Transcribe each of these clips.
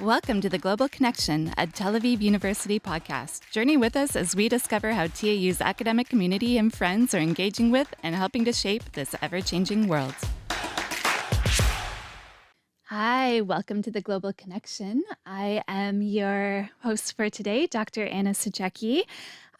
Welcome to the Global Connection, a Tel Aviv University podcast. Journey with us as we discover how TAU's academic community and friends are engaging with and helping to shape this ever changing world. Hi, welcome to the Global Connection. I am your host for today, Dr. Anna Sajecki.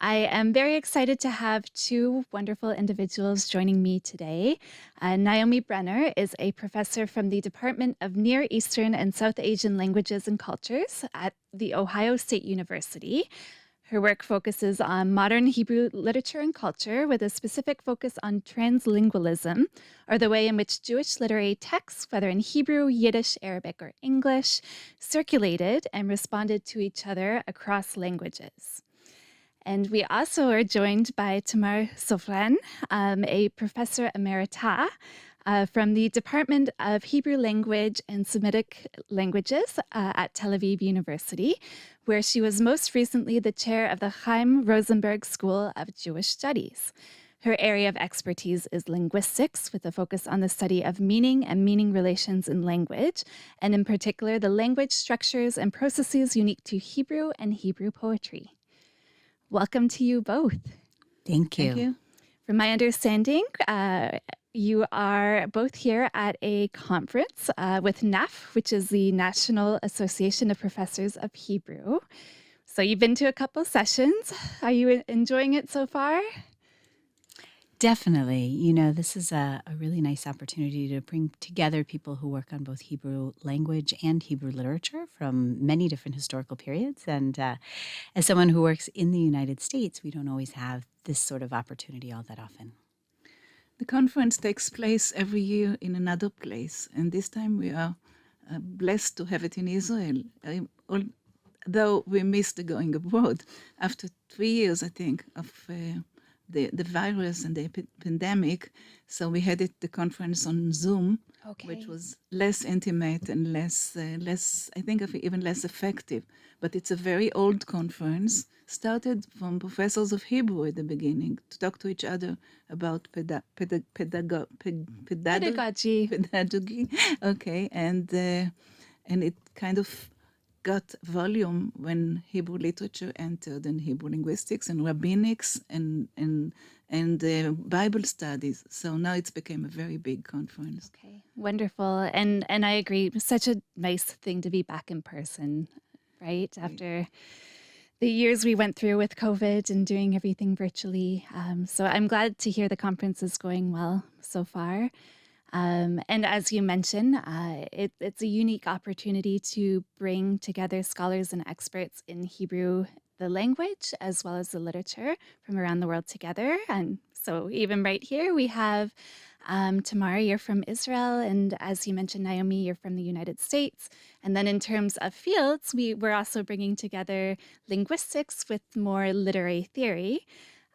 I am very excited to have two wonderful individuals joining me today. Uh, Naomi Brenner is a professor from the Department of Near Eastern and South Asian Languages and Cultures at The Ohio State University. Her work focuses on modern Hebrew literature and culture with a specific focus on translingualism, or the way in which Jewish literary texts, whether in Hebrew, Yiddish, Arabic, or English, circulated and responded to each other across languages. And we also are joined by Tamar Sovran, um, a professor emerita uh, from the Department of Hebrew Language and Semitic Languages uh, at Tel Aviv University, where she was most recently the chair of the Chaim Rosenberg School of Jewish Studies. Her area of expertise is linguistics, with a focus on the study of meaning and meaning relations in language, and in particular, the language structures and processes unique to Hebrew and Hebrew poetry. Welcome to you both. Thank you. Thank you. From my understanding, uh, you are both here at a conference uh, with NAPH, which is the National Association of Professors of Hebrew. So you've been to a couple sessions. Are you enjoying it so far? Definitely. You know, this is a, a, really nice opportunity to bring together people who work on both Hebrew language and Hebrew literature from many different historical periods. And uh, as someone who works in the United States, we don't always have this sort of opportunity all that often. The conference takes place every year in another place. And this time we are uh, blessed to have it in Israel. I, although we missed going abroad after three years, I think, of. Uh, the, the virus and the pandemic. So we had it the conference on Zoom, okay. which was less intimate and less uh, less I think even less effective. But it's a very old conference. Started from professors of Hebrew at the beginning to talk to each other about peda- peda- pedago- ped- pedagogy. Pedagogy. Okay, and uh, and it kind of got volume when Hebrew literature entered and Hebrew linguistics and rabbinics and and and uh, Bible studies. So now it's became a very big conference. Okay, wonderful, and and I agree. Such a nice thing to be back in person, right after. The years we went through with COVID and doing everything virtually. Um, so I'm glad to hear the conference is going well so far. Um, and as you mentioned, uh, it, it's a unique opportunity to bring together scholars and experts in Hebrew, the language, as well as the literature from around the world together. And so, even right here, we have um, Tamar, you're from Israel. And as you mentioned, Naomi, you're from the United States. And then, in terms of fields, we, we're also bringing together linguistics with more literary theory.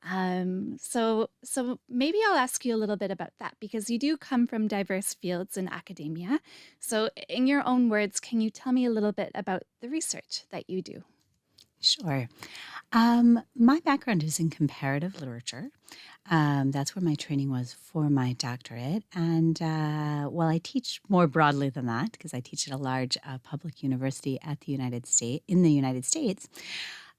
Um, so, so maybe I'll ask you a little bit about that because you do come from diverse fields in academia. So, in your own words, can you tell me a little bit about the research that you do? Sure. Um, my background is in comparative literature. Um, that's where my training was for my doctorate. And uh, well, I teach more broadly than that because I teach at a large uh, public university at the United States in the United States.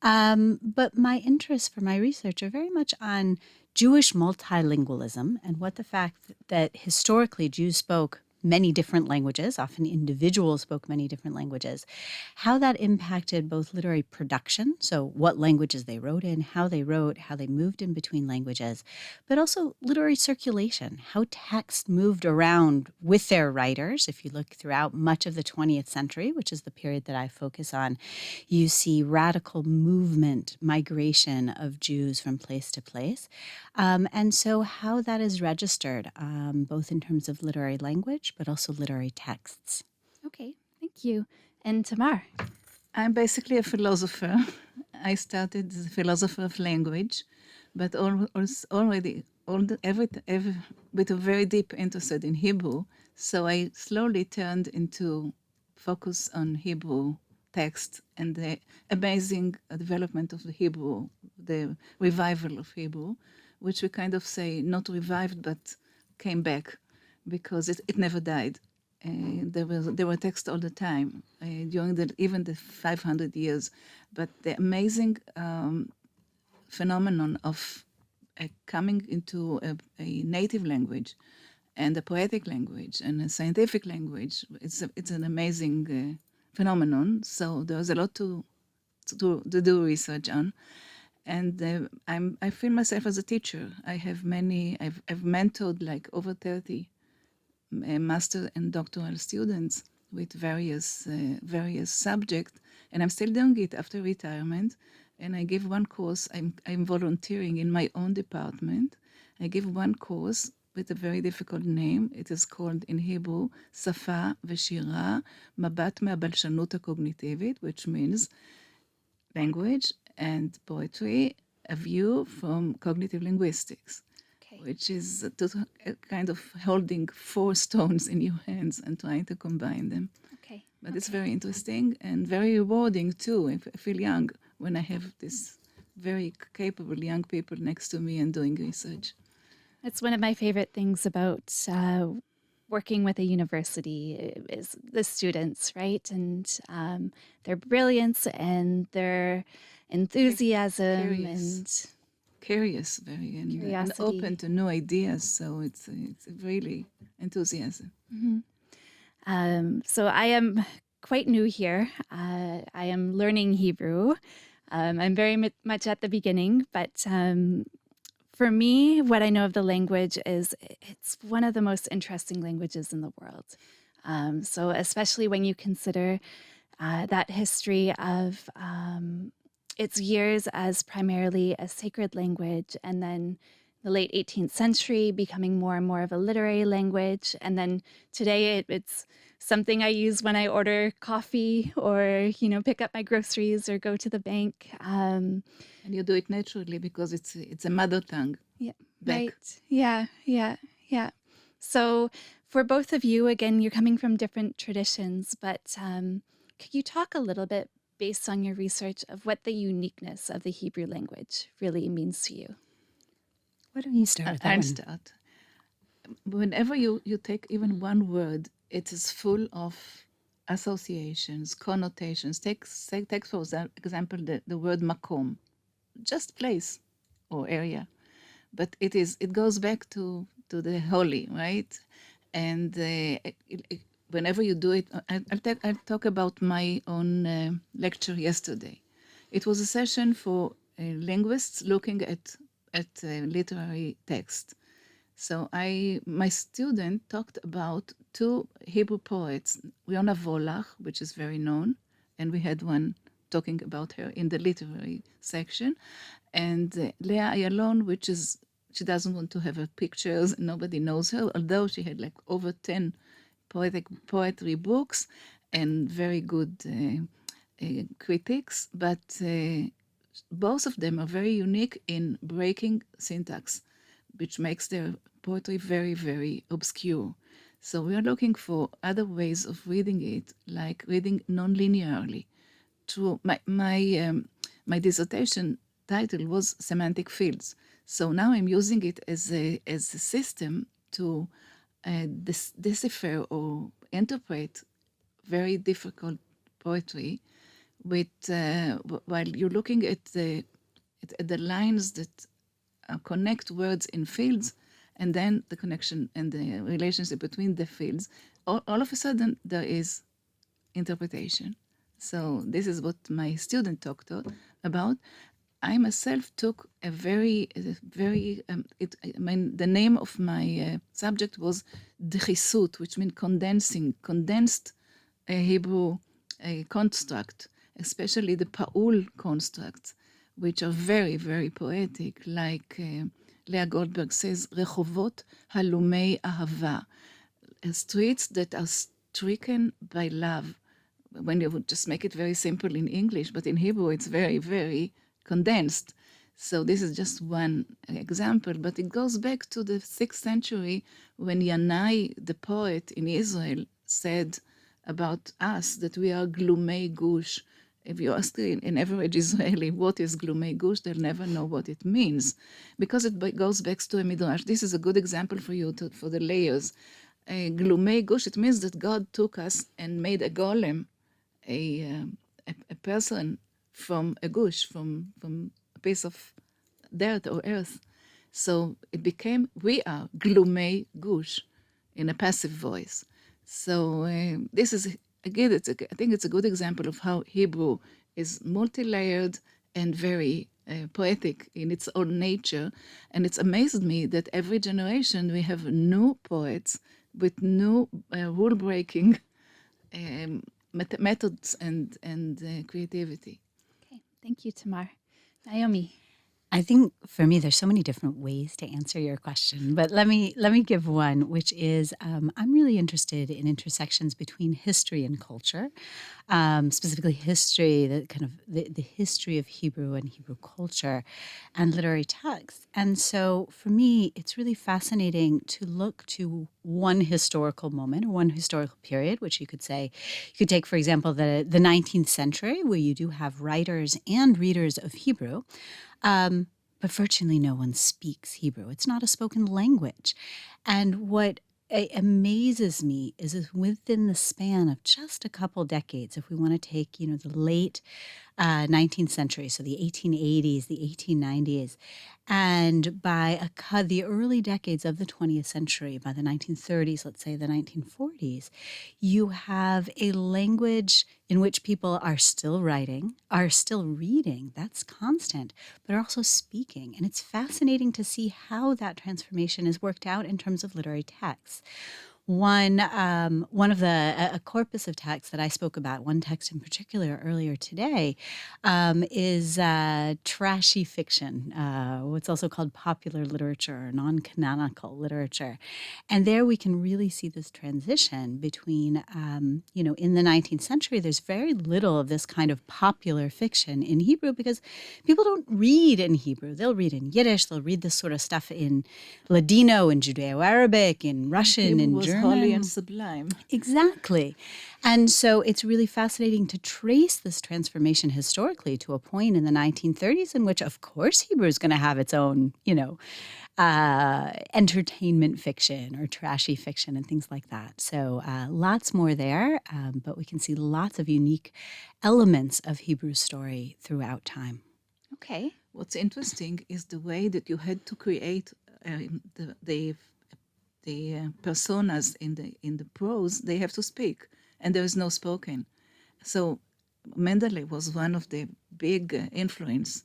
Um, but my interests for my research are very much on Jewish multilingualism and what the fact that historically Jews spoke many different languages, often individuals spoke many different languages, how that impacted both literary production, so what languages they wrote in, how they wrote, how they moved in between languages, but also literary circulation, how text moved around with their writers. If you look throughout much of the 20th century, which is the period that I focus on, you see radical movement, migration of Jews from place to place. Um, and so, how that is registered, um, both in terms of literary language, but also literary texts. Okay, thank you. And Tamar? I'm basically a philosopher. I started as a philosopher of language, but already all the, every, every, with a very deep interest in Hebrew. So I slowly turned into focus on Hebrew text and the amazing development of the Hebrew, the revival of Hebrew, which we kind of say not revived but came back because it, it never died. Uh, there was there were texts all the time. uh, during the even the 500 years. But the amazing um, phenomenon of uh, coming into a, a native language and a poetic language and a scientific language, it's a, it's an amazing uh, phenomenon. So there's a lot to to, to do research on and uh, I'm I feel myself as a teacher. I have many. I've I've mentored like over thirty master and doctoral students with various uh, various subjects, and I'm still doing it after retirement. And I give one course. I'm I'm volunteering in my own department. I give one course with a very difficult name. It is called in Hebrew שפה ושירה, מבט מהבלשנות הקוגניטיבית, which means language and poetry, a view from cognitive linguistics, Okay. which is to, uh, kind of holding four stones in your hands and trying to combine them. Okay. But it's very interesting and very rewarding too. I feel young when I have this very capable young people next to me and doing research. It's one of my favorite things about uh, working with a university is the students, right? And um, their brilliance and their enthusiasm curious. and Curious, very and, and open to new ideas. So it's it's really enthusiasm. Um, so I am quite new here. Uh, I am learning Hebrew. Um, I'm very mu- much at the beginning, but um, for me, what I know of the language is it's one of the most interesting languages in the world. Um, so, especially when you consider uh, that history of um, its years as primarily a sacred language, and then the late 18th century becoming more and more of a literary language, and then today it, it's something I use when I order coffee or you know pick up my groceries or go to the bank. Um, And you do it naturally because it's it's a mother tongue. yeah. Back. Right. Yeah. Yeah. Yeah. So, for both of you, again, you're coming from different traditions, but um, could you talk a little bit based on your research of what the uniqueness of the Hebrew language really means to you? Why don't you start I- with that I'll one? start. Whenever you, you take even one word, it is full of associations, connotations. Take, say, take for example, the, the word makom, just place or area. But it is it goes back to, to the holy, right? And uh, it, it, whenever you do it, I'll, I'll talk about my own uh, lecture yesterday. It was a session for uh, linguists looking at at uh, literary text. So I, my student talked about two Hebrew poets, Yona Wallach, which is very known, and we had one talking about her in the literary section, and uh, Leah Ayalon, which is she doesn't want to have her pictures, nobody knows her, although she had like over ten poetic poetry books and very good uh, uh, critics, but uh, both of them are very unique in breaking syntax, which makes their poetry very, very obscure. So we are looking for other ways of reading it, like reading non-linearly. True, my my um, my dissertation title was semantic fields. So now I'm using it as a as a system to uh, dis- decipher or interpret very difficult poetry with uh, w- while you're looking at the at, the lines that uh, connect words in fields and then the connection and the relationship between the fields all, all of a sudden there is interpretation. So this is what my student talked about i myself took a very a very um, it, I mean, the name of my uh, subject was dchisut which means condensing condensed a hebrew a construct especially the paul constructs which are very very poetic like uh, leah goldberg says rechovot halumei ahava uh, streets that are stricken by love. When you would just make it very simple in English, but in Hebrew it's very, very condensed. So this is just one example, but it goes back to the sixth century when Yanai, the poet in Israel, said about us that we are glumei gush. If you ask an average Israeli what is glumei gush, they'll never know what it means because it goes back to a midrash. This is a good example for you to, for the layers. Uh, glumei gush, it means that God took us and made a golem a, um, a, a person from a gush, from, from a piece of dirt or earth. So it became, we are glumei gush in a passive voice. So uh, this is, again, it's a, I think it's a good example of how Hebrew is multi-layered and very uh, poetic in its own nature. And it's amazed me that every generation we have new poets with new uh, rule-breaking um, met- methods and, and uh, creativity. Thank you, Tamar. Naomi. I think for me, there's so many different ways to answer your question, but let me let me give one, which is um, I'm really interested in intersections between history and culture, um, specifically history, the kind of the, the history of Hebrew and Hebrew culture, and literary texts. And so for me, it's really fascinating to look to one historical moment or one historical period, which you could say, you could take, for example, the the 19th century, where you do have writers and readers of Hebrew. Um, but virtually no one speaks Hebrew. It's not a spoken language. And what amazes me is, is within the span of just a couple decades, if we want to take, you know, the late uh, 19th century, so the 1880s, the 1890s, and by a, the early decades of the 20th century, by the 1930s, let's say the 1940s, you have a language in which people are still writing, are still reading, that's constant, but are also speaking. And it's fascinating to see how that transformation is worked out in terms of literary texts. One, um, one of the a, a corpus of texts that I spoke about, one text in particular earlier today, um, is uh, trashy fiction, uh, what's also called popular literature or non-canonical literature, and there we can really see this transition between, um, you know, in the 19th century, there's very little of this kind of popular fiction in Hebrew because people don't read in Hebrew. They'll read in Yiddish. They'll read this sort of stuff in Ladino, in Judeo-Arabic, in Russian, in German. Holy and sublime. Exactly. And so it's really fascinating to trace this transformation historically to a point in the 1930s in which, of course, Hebrew is going to have its own, you know, uh, entertainment fiction or trashy fiction and things like that. So uh, lots more there, um, but we can see lots of unique elements of Hebrew story throughout time. Okay. What's interesting is the way that you had to create um, the the, the uh, personas in the in the prose. They have to speak, and there is no spoken. So Mendele was one of the big uh, influence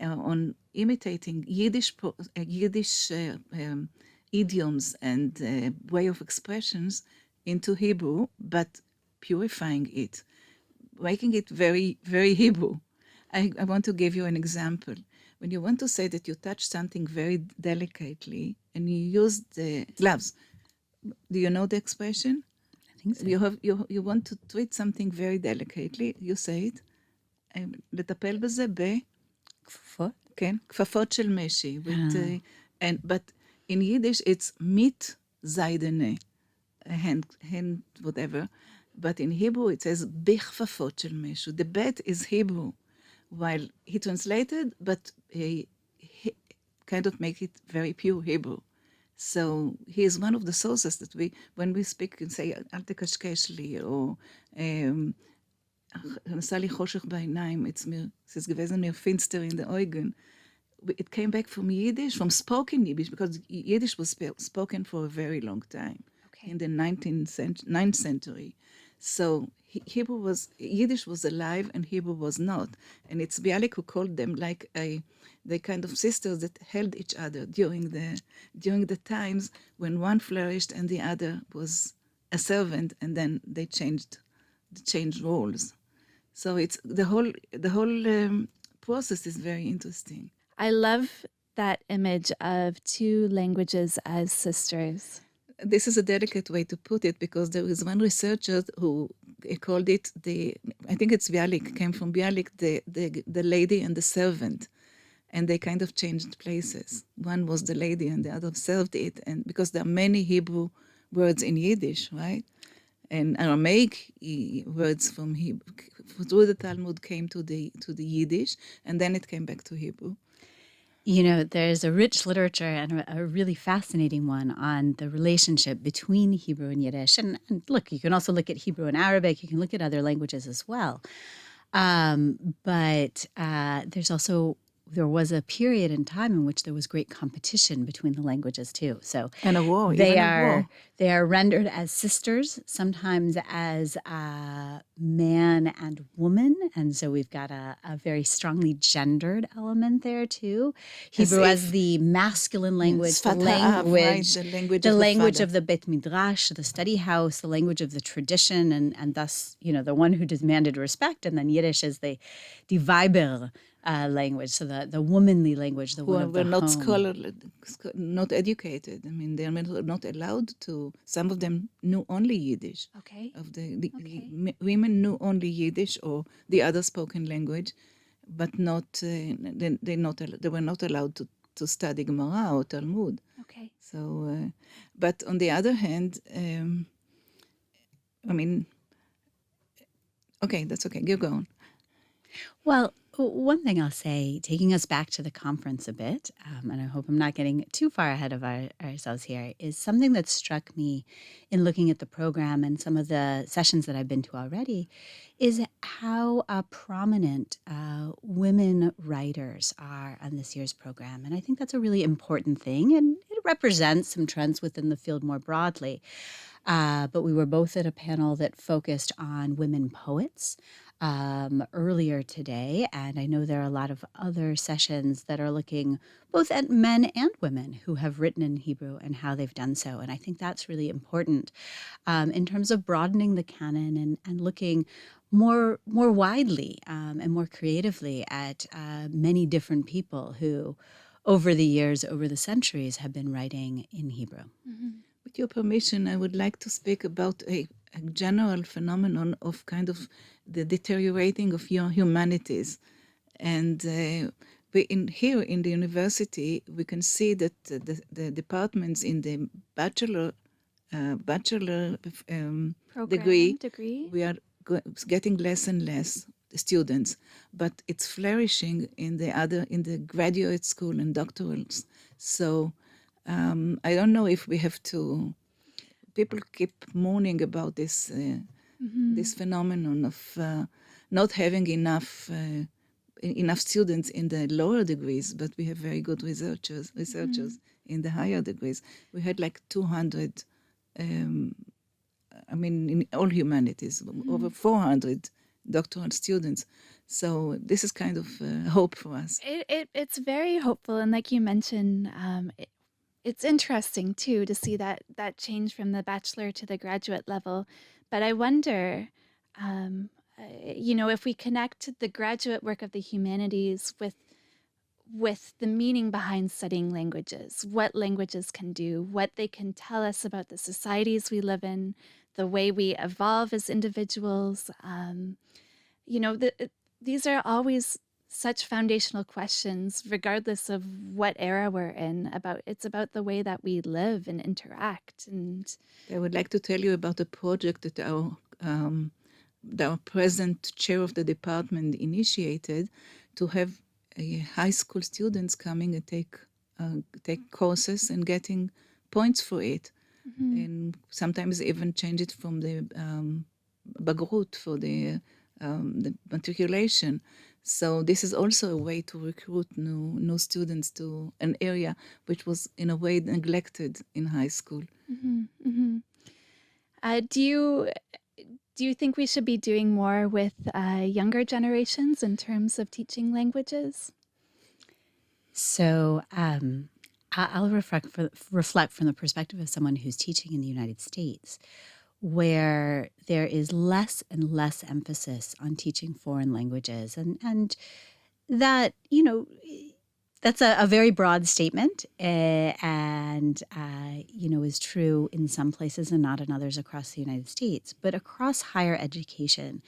uh, on imitating Yiddish uh, Yiddish uh, um, idioms and way of expressions into Hebrew, but purifying it, making it very very Hebrew. I, I want to give you an example When you want to say that you touch something very delicately and you use the gloves, do you know the expression? I think so. You have you, you want to treat something very delicately, you say it. um, לטפל בזה ב... כפפות? כן, כפפות של משי. With, uh, and, but in Yiddish it's mit zaydene, hand, hand, whatever. But in Hebrew it says בכפפות של משו. The bet is Hebrew. While he translated, but he, he kind of make it very pure Hebrew. So he is one of the sources that we, when we speak and say, אל תקשקש לי, או um, עשה לי חושך בעיניים, it's mir, es ist gewesen mir finster in the Eugen. It came back from Yiddish, from spoken Yiddish, because Yiddish was sp- spoken for a very long time Okay. in the 19th century, 9th century. So He- Hebrew was, Yiddish was alive and Hebrew was not. And it's Bialik who called them like a, the kind of sisters that held each other during the, during the times when one flourished and the other was a servant and then they changed, changed roles. So it's the whole, the whole um, process is very interesting. I love that image of two languages as sisters. this is a delicate way to put it because there is one researcher who called it the I think it's Bialik came from Bialik the the the lady and the servant, and they kind of changed places. One was the lady and the other served it, and because there are many Hebrew words in Yiddish, right? And Aramaic words from Hebrew through the Talmud came to the to the Yiddish, and then it came back to Hebrew. You know, there's a rich literature and a, really fascinating one on the relationship between Hebrew and Yiddish. And, and look, you can also look at Hebrew and Arabic, you can look at other languages as well. Um, but uh, there's also there was a period in time in which there was great competition between the languages too. So And a war. they even a are war. they are rendered as sisters, sometimes as uh, man and woman, and so we've got a, a very strongly gendered element there too. Hebrew as the masculine language, the ha'av, right, language, the language the of the language father. of the Bet Midrash, the study house, the language of the tradition, and and thus you know the one who demanded respect, and then Yiddish as the die Weiber uh, language, so the the womanly language, the who one are, of were not home. scholarly, not educated. I mean, they are not allowed to. Some of them knew only Yiddish. Okay. Of the, the, Okay. women knew only Yiddish or the other spoken language, but not uh, they they not they were not allowed to to study Gemara or Talmud. Okay. So, uh, but on the other hand, um, I mean, okay, that's okay. You go on. Well, one thing I'll say, taking us back to the conference a bit, um, and I hope I'm not getting too far ahead of our, ourselves here, is something that struck me in looking at the program and some of the sessions that I've been to already, is how uh, prominent uh, women writers are on this year's program. And I think that's a really important thing, and it represents some trends within the field more broadly. Uh, but we were both at a panel that focused on women poets um, earlier today. And I know there are a lot of other sessions that are looking both at men and women who have written in Hebrew and how they've done so. And I think that's really important um, in terms of broadening the canon and, and looking more more widely um, and more creatively at uh, many different people who over the years over the centuries have been writing in hebrew With your permission, I would like to speak about a, a general phenomenon of kind of the deteriorating of your humanities. And uh, we in here in the university, we can see that the, the departments in the bachelor uh, bachelor um, degree, degree. we are getting less and less students, but it's flourishing in the other in the graduate school and doctorals. So um, I don't know if we have to. People keep moaning about this uh, this phenomenon of uh, not having enough uh, enough students in the lower degrees, but we have very good researchers researchers in the higher degrees. We had like two hundred. Um, I mean, in all humanities, over 400 doctoral students. So this is kind of uh, hope for us. It, it it's very hopeful, and like you mentioned, um, it, it's interesting too to see that that change from the bachelor to the graduate level. But I wonder, um, uh, you know, if we connect the graduate work of the humanities with with the meaning behind studying languages, what languages can do, what they can tell us about the societies we live in, the way we evolve as individuals. Um, you know, the, these are always such foundational questions, regardless of what era we're in. About it's about the way that we live and interact, and I would like to tell you about a project that our um, that our present chair of the department initiated to have uh, high school students coming and take uh, take courses and getting points for it, and sometimes even change it from the um, bagrut for the um, the matriculation. So this is also a way to recruit new new students to an area which was in a way neglected in high school. uh, do you do you think we should be doing more with uh, younger generations in terms of teaching languages? So um, I- I'll reflect, for, reflect from the perspective of someone who's teaching in the United States, where there is less and less emphasis on teaching foreign languages, and and that you know that's a, a very broad statement, uh, and uh, you know is true in some places and not in others across the United States. But across higher education,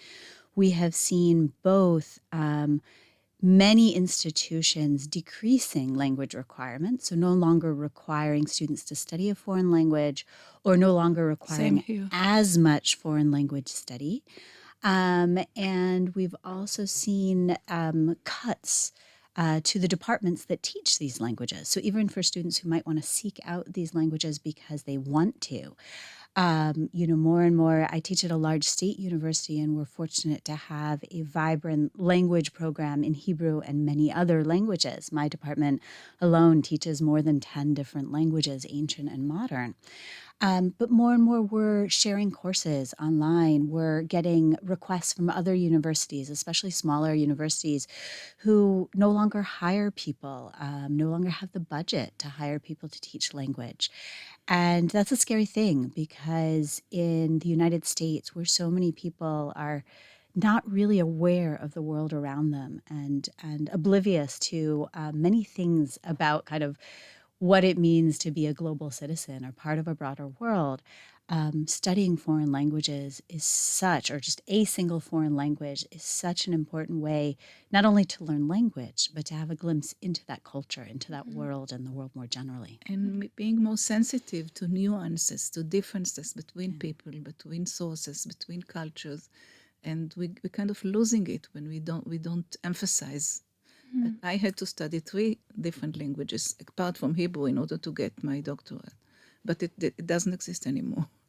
we have seen both. Um, many institutions decreasing language requirements, so no longer requiring students to study a foreign language or no longer requiring as much foreign language study. Um, and we've also seen um, cuts uh, to the departments that teach these languages. So, even for students who might want to seek out these languages because they want to, um, you know, more and more. I teach at a large state university, and we're fortunate to have a vibrant language program in Hebrew and many other languages. My department alone teaches more than 10 different languages, ancient and modern. Um, but more and more, we're sharing courses online. We're getting requests from other universities, especially smaller universities, who no longer hire people, um, no longer have the budget to hire people to teach language. And that's a scary thing because in the United States, where so many people are not really aware of the world around them and and oblivious to uh, many things about kind of what it means to be a global citizen or part of a broader world, um, studying foreign languages is such, or just a single foreign language is such an important way, not only to learn language, but to have a glimpse into that culture, into that Mhm. world, and the world more generally. and being more sensitive to nuances, to differences between Yeah. people, between sources, between cultures, and we we kind of losing it when we don't we don't emphasize. Mhm. I had to study three different languages apart from Hebrew in order to get my doctorate, but it it doesn't exist anymore.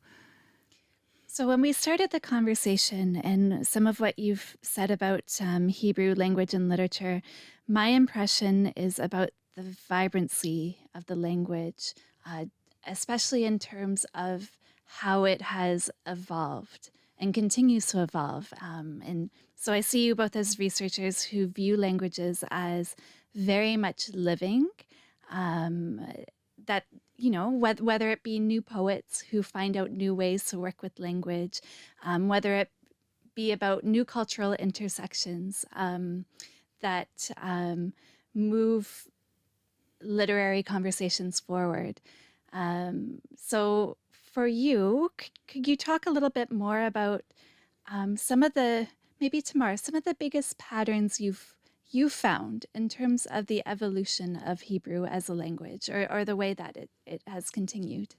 So, when we started the conversation and some of what you've said about um, Hebrew language and literature, my impression is about the vibrancy of the language, uh, especially in terms of how it has evolved and continues to evolve. Um, and so, I see you both as researchers who view languages as very much living. Um, that you know whether, whether it be new poets who find out new ways to work with language um, whether it be about new cultural intersections um, that um, move literary conversations forward. Um, so for you c- could you talk a little bit more about um, some of the maybe Tamar some of the biggest patterns you've you found in terms of the evolution of Hebrew as a language or, or the way that it, it has continued?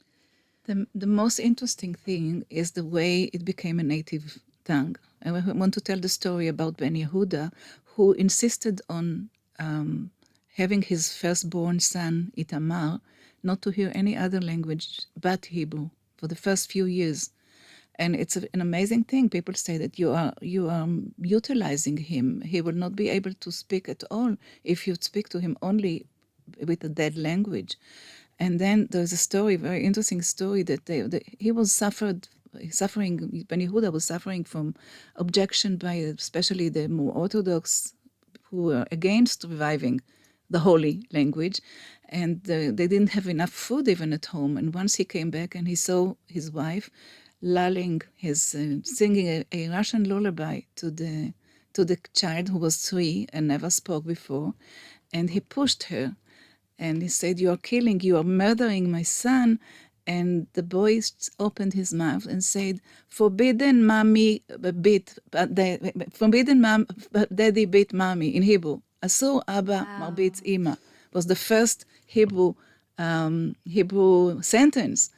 The, the most interesting thing is the way it became a native tongue. I want to tell the story about Ben Yehuda, who insisted on um, having his firstborn son, Itamar, not to hear any other language but Hebrew for the first few years. And it's an amazing thing. People say that you are you are utilizing him. He will not be able to speak at all if you speak to him only with a dead language. And then there's a story, very interesting story that they, he was suffered suffering. Ben Yehuda was suffering from objection by especially the more orthodox who were against reviving the holy language, and uh, they didn't have enough food even at home. And once he came back and he saw his wife lulling his uh, singing a, a Russian lullaby to the to the child who was three and never spoke before, and he pushed her, and he said, "You are killing, you are murdering my son." And the boy opened his mouth and said, "Forbidden, mommy beat, forbidden, mom, daddy beat mommy in Hebrew. Asur Abba marbit ima was the first Hebrew um, Hebrew sentence."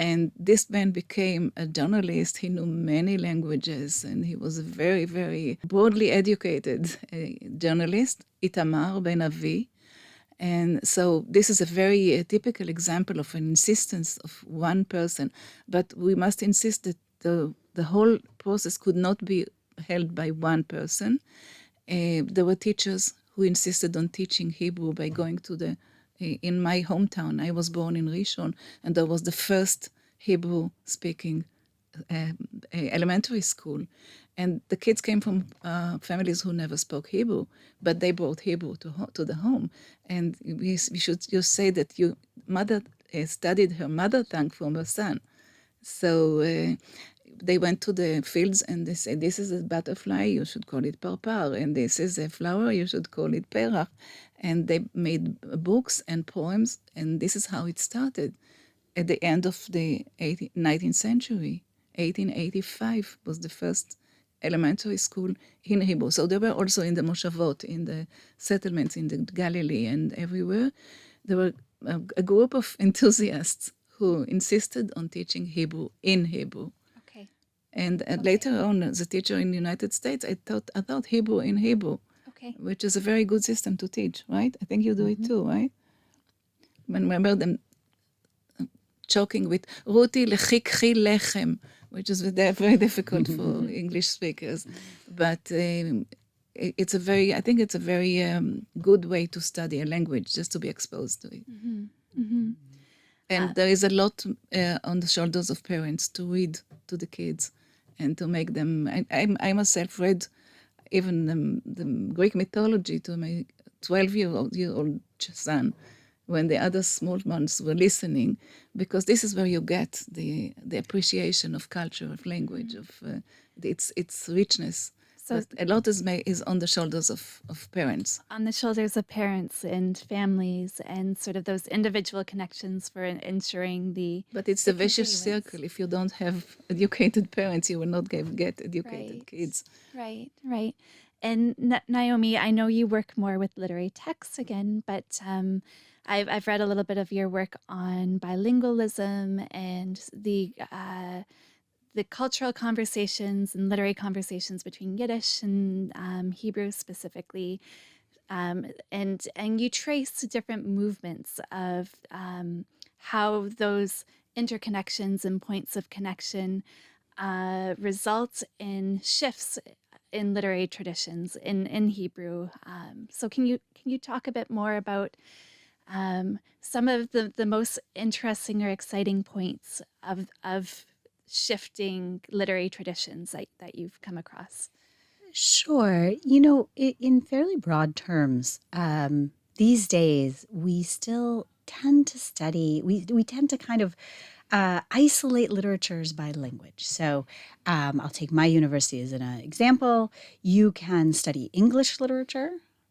And this man became a journalist. He knew many languages and he was a very, very broadly educated uh, journalist, Itamar Ben Avi. And so this is a very uh, typical example of an insistence of one person. But we must insist that the, the whole process could not be held by one person. Uh, there were teachers who insisted on teaching Hebrew by going to the in my hometown. I was born in Rishon, and there was the first Hebrew speaking uh, elementary school. And the kids came from uh, families who never spoke Hebrew, but they brought Hebrew to, ho- to the home. And we, we should just say that your mother uh, studied her mother tongue from her son. So uh, they went to the fields and they said, This is a butterfly, you should call it parpar. And this is a flower, you should call it perach. And they made books and poems, and this is how it started. At the end of the 18, 19th century, 1885 was the first elementary school in Hebrew. So they were also in the Moshavot, in the settlements in the Galilee and everywhere. There were a, a group of enthusiasts who insisted on teaching Hebrew in Hebrew. Okay. And uh, later on, as a teacher in the United States, I thought I thought Hebrew in Hebrew. Okay. which is a very good system to teach, right? I think you do it too, right? When remember them uh, choking with ruti lechikchi lechem, which is very difficult for English speakers, but um, it's a very, I think it's a very um, good way to study a language, just to be exposed to it. And there is a lot uh, on the shoulders of parents to read to the kids and to make them. I, I, I myself read even the, the Greek mythology to my 12 year old, year old son when the other small ones were listening, because this is where you get the, the appreciation of culture, of language, of uh, its, its richness. So- So a lot is, ma- is on the shoulders of, of parents. On the shoulders of parents and families and sort of those individual connections for ensuring the But it's a vicious circle. If you don't have educated parents, you will not get, get educated Right. kids. Right, right. And Na- Naomi, I know you work more with literary texts again, but um, I've I've read a little bit of your work on bilingualism and the uh, the cultural conversations and literary conversations between Yiddish and um, Hebrew specifically. Um, and and you trace different movements of um, how those interconnections and points of connection uh, result in shifts in literary traditions in in Hebrew. Um, so can you can you talk a bit more about um, some of the the most interesting or exciting points of of shifting literary traditions that, that you've come across? Sure. You know, in fairly broad terms, um, these days we still tend to study, we, we tend to kind of uh, isolate literatures by language. So um, I'll take my university as an example. You can study English literature.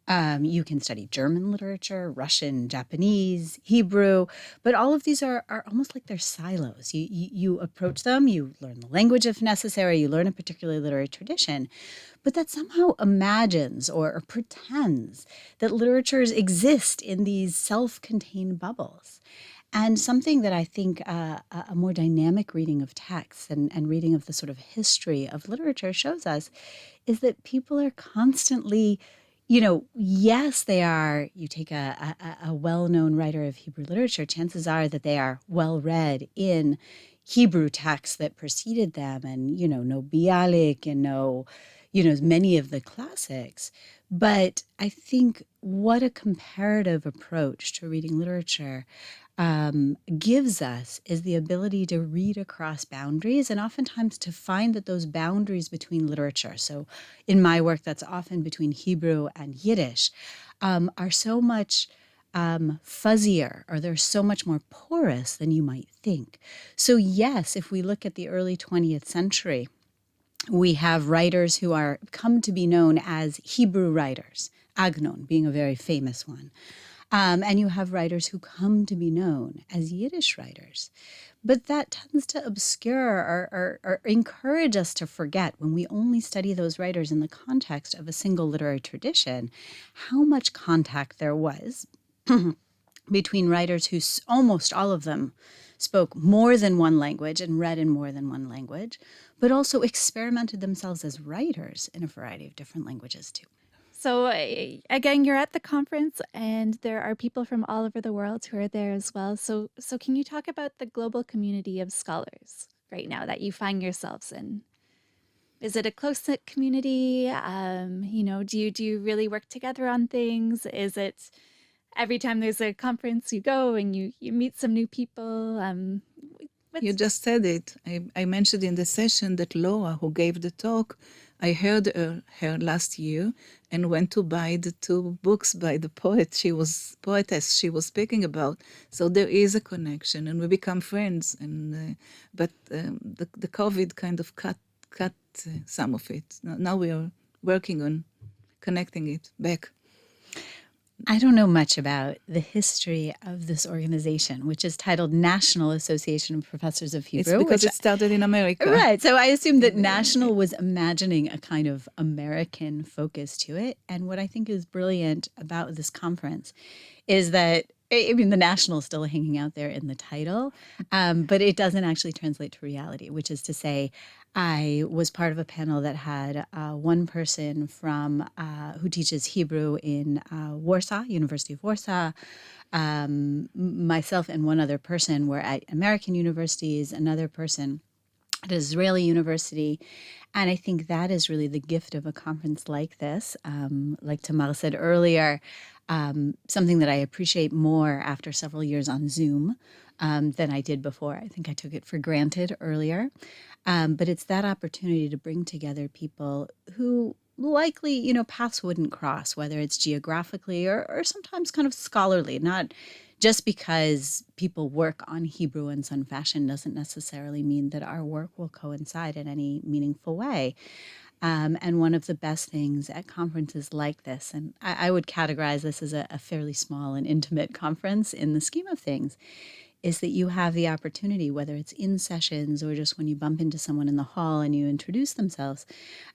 Um, you can study German literature, Russian, Japanese, Hebrew, but all of these are, are almost like they're silos. You, you, you approach them, you learn the language if necessary, you learn a particular literary tradition, but that somehow imagines or, or pretends that literatures exist in these self contained bubbles. And something that I think uh, a more dynamic reading of texts and, and reading of the sort of history of literature shows us is that people are constantly, you know, yes, they are. You take a, a, a well known writer of Hebrew literature, chances are that they are well read in Hebrew texts that preceded them, and, you know, no Bialik and no, you know, many of the classics. But I think what a comparative approach to reading literature um, gives us is the ability to read across boundaries and oftentimes to find that those boundaries between literature, so in my work, that's often between Hebrew and Yiddish, um, are so much um, fuzzier or they're so much more porous than you might think. So, yes, if we look at the early 20th century, we have writers who are come to be known as Hebrew writers, Agnon being a very famous one. Um, and you have writers who come to be known as Yiddish writers. But that tends to obscure or, or, or encourage us to forget when we only study those writers in the context of a single literary tradition how much contact there was between writers who almost all of them spoke more than one language and read in more than one language, but also experimented themselves as writers in a variety of different languages too. So again, you're at the conference, and there are people from all over the world who are there as well. So, so can you talk about the global community of scholars right now that you find yourselves in? Is it a close knit community? Um, you know, do you do you really work together on things? Is it every time there's a conference you go and you you meet some new people? Um, what's- You just said it. I, I mentioned in the session that Laura, who gave the talk, I heard her, her last year and went to buy the two books by the poet she was poetess she was speaking about. So there is a connection, and we become friends. And uh, but um, the the COVID kind of cut cut uh, some of it. Now we are working on connecting it back. I don't know much about the history of this organization, which is titled National Association of Professors of Hebrew. It's because it started in America. Right. So I assume that National was imagining a kind of American focus to it. And what I think is brilliant about this conference is that I mean, the national is still hanging out there in the title, um, but it doesn't actually translate to reality, which is to say, I was part of a panel that had uh, one person from uh, who teaches Hebrew in uh, Warsaw, University of Warsaw. Um, myself and one other person were at American universities. Another person at Israeli University. And I think that is really the gift of a conference like this. Um, like Tamar said earlier, um, something that I appreciate more after several years on Zoom um, than I did before. I think I took it for granted earlier. Um, but it's that opportunity to bring together people who likely, you know, paths wouldn't cross, whether it's geographically or, or sometimes kind of scholarly, not just because people work on Hebrew and Sun fashion doesn't necessarily mean that our work will coincide in any meaningful way. Um, and one of the best things at conferences like this, and I, I would categorize this as a, a fairly small and intimate conference in the scheme of things, is that you have the opportunity, whether it's in sessions or just when you bump into someone in the hall and you introduce themselves,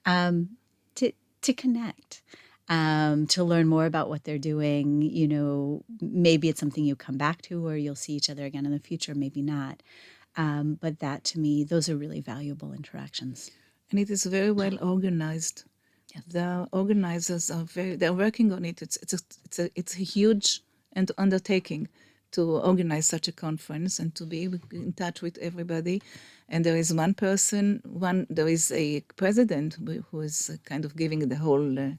um, to to connect, um, to learn more about what they're doing. You know, maybe it's something you come back to, or you'll see each other again in the future. Maybe not. Um, but that, to me, those are really valuable interactions. And it is very well organized. The organizers are very they're working on it. It's it's a it's a it's a huge and undertaking to organize such a conference and to be in touch with everybody. And there is one person, one there is a president who- is kind of giving the whole uh,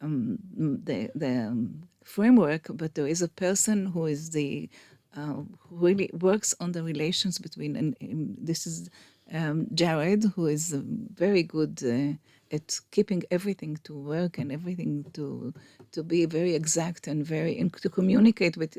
um, the the um, framework, but there is a person who is the uh, who really works on the relations between and um, this is um, Jared, who is um, very good uh, at keeping everything to work and everything to to be very exact and very and to communicate with.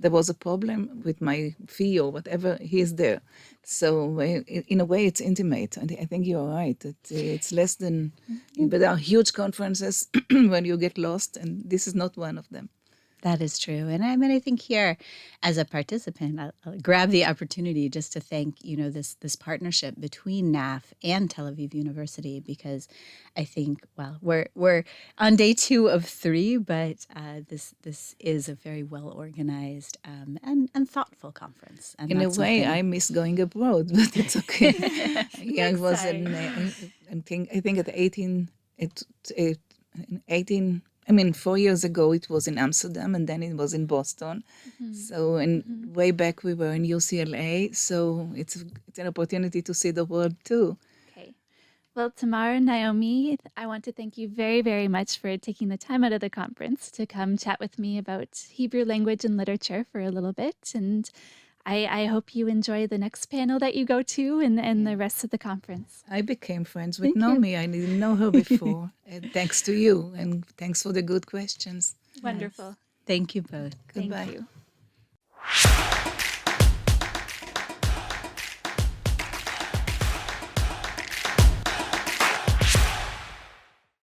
There was a problem with my fee or whatever. He is there, so uh, in a way it's intimate. And I think you're right. That uh, it's less than, but there are huge conferences when you get lost, and this is not one of them. That is true. And I mean, I think here, as a participant, I'll, I'll grab the opportunity just to thank, you know, this this partnership between NAPH and Tel Aviv University because I think, well, we're we're on day two of three, but uh, this this is a very well organized um, and and thoughtful conference. And In a way, I miss going abroad, but it's okay. yeah, I was in, Exciting. uh, I think, I think at 18, it, it, 18, I mean, four years ago it was in Amsterdam and then it was in Boston. Mm-hmm. So, and mm-hmm. way back we were in UCLA. So it's, it's an opportunity to see the world too. Okay. Well, Tamar and Naomi, I want to thank you very, very much for taking the time out of the conference to come chat with me about Hebrew language and literature for a little bit. And I, I hope you enjoy the next panel that you go to and, and the rest of the conference. I became friends with Naomi. I didn't know her before. and thanks to you and thanks for the good questions. Wonderful. Thank you both. Goodbye. Thank you.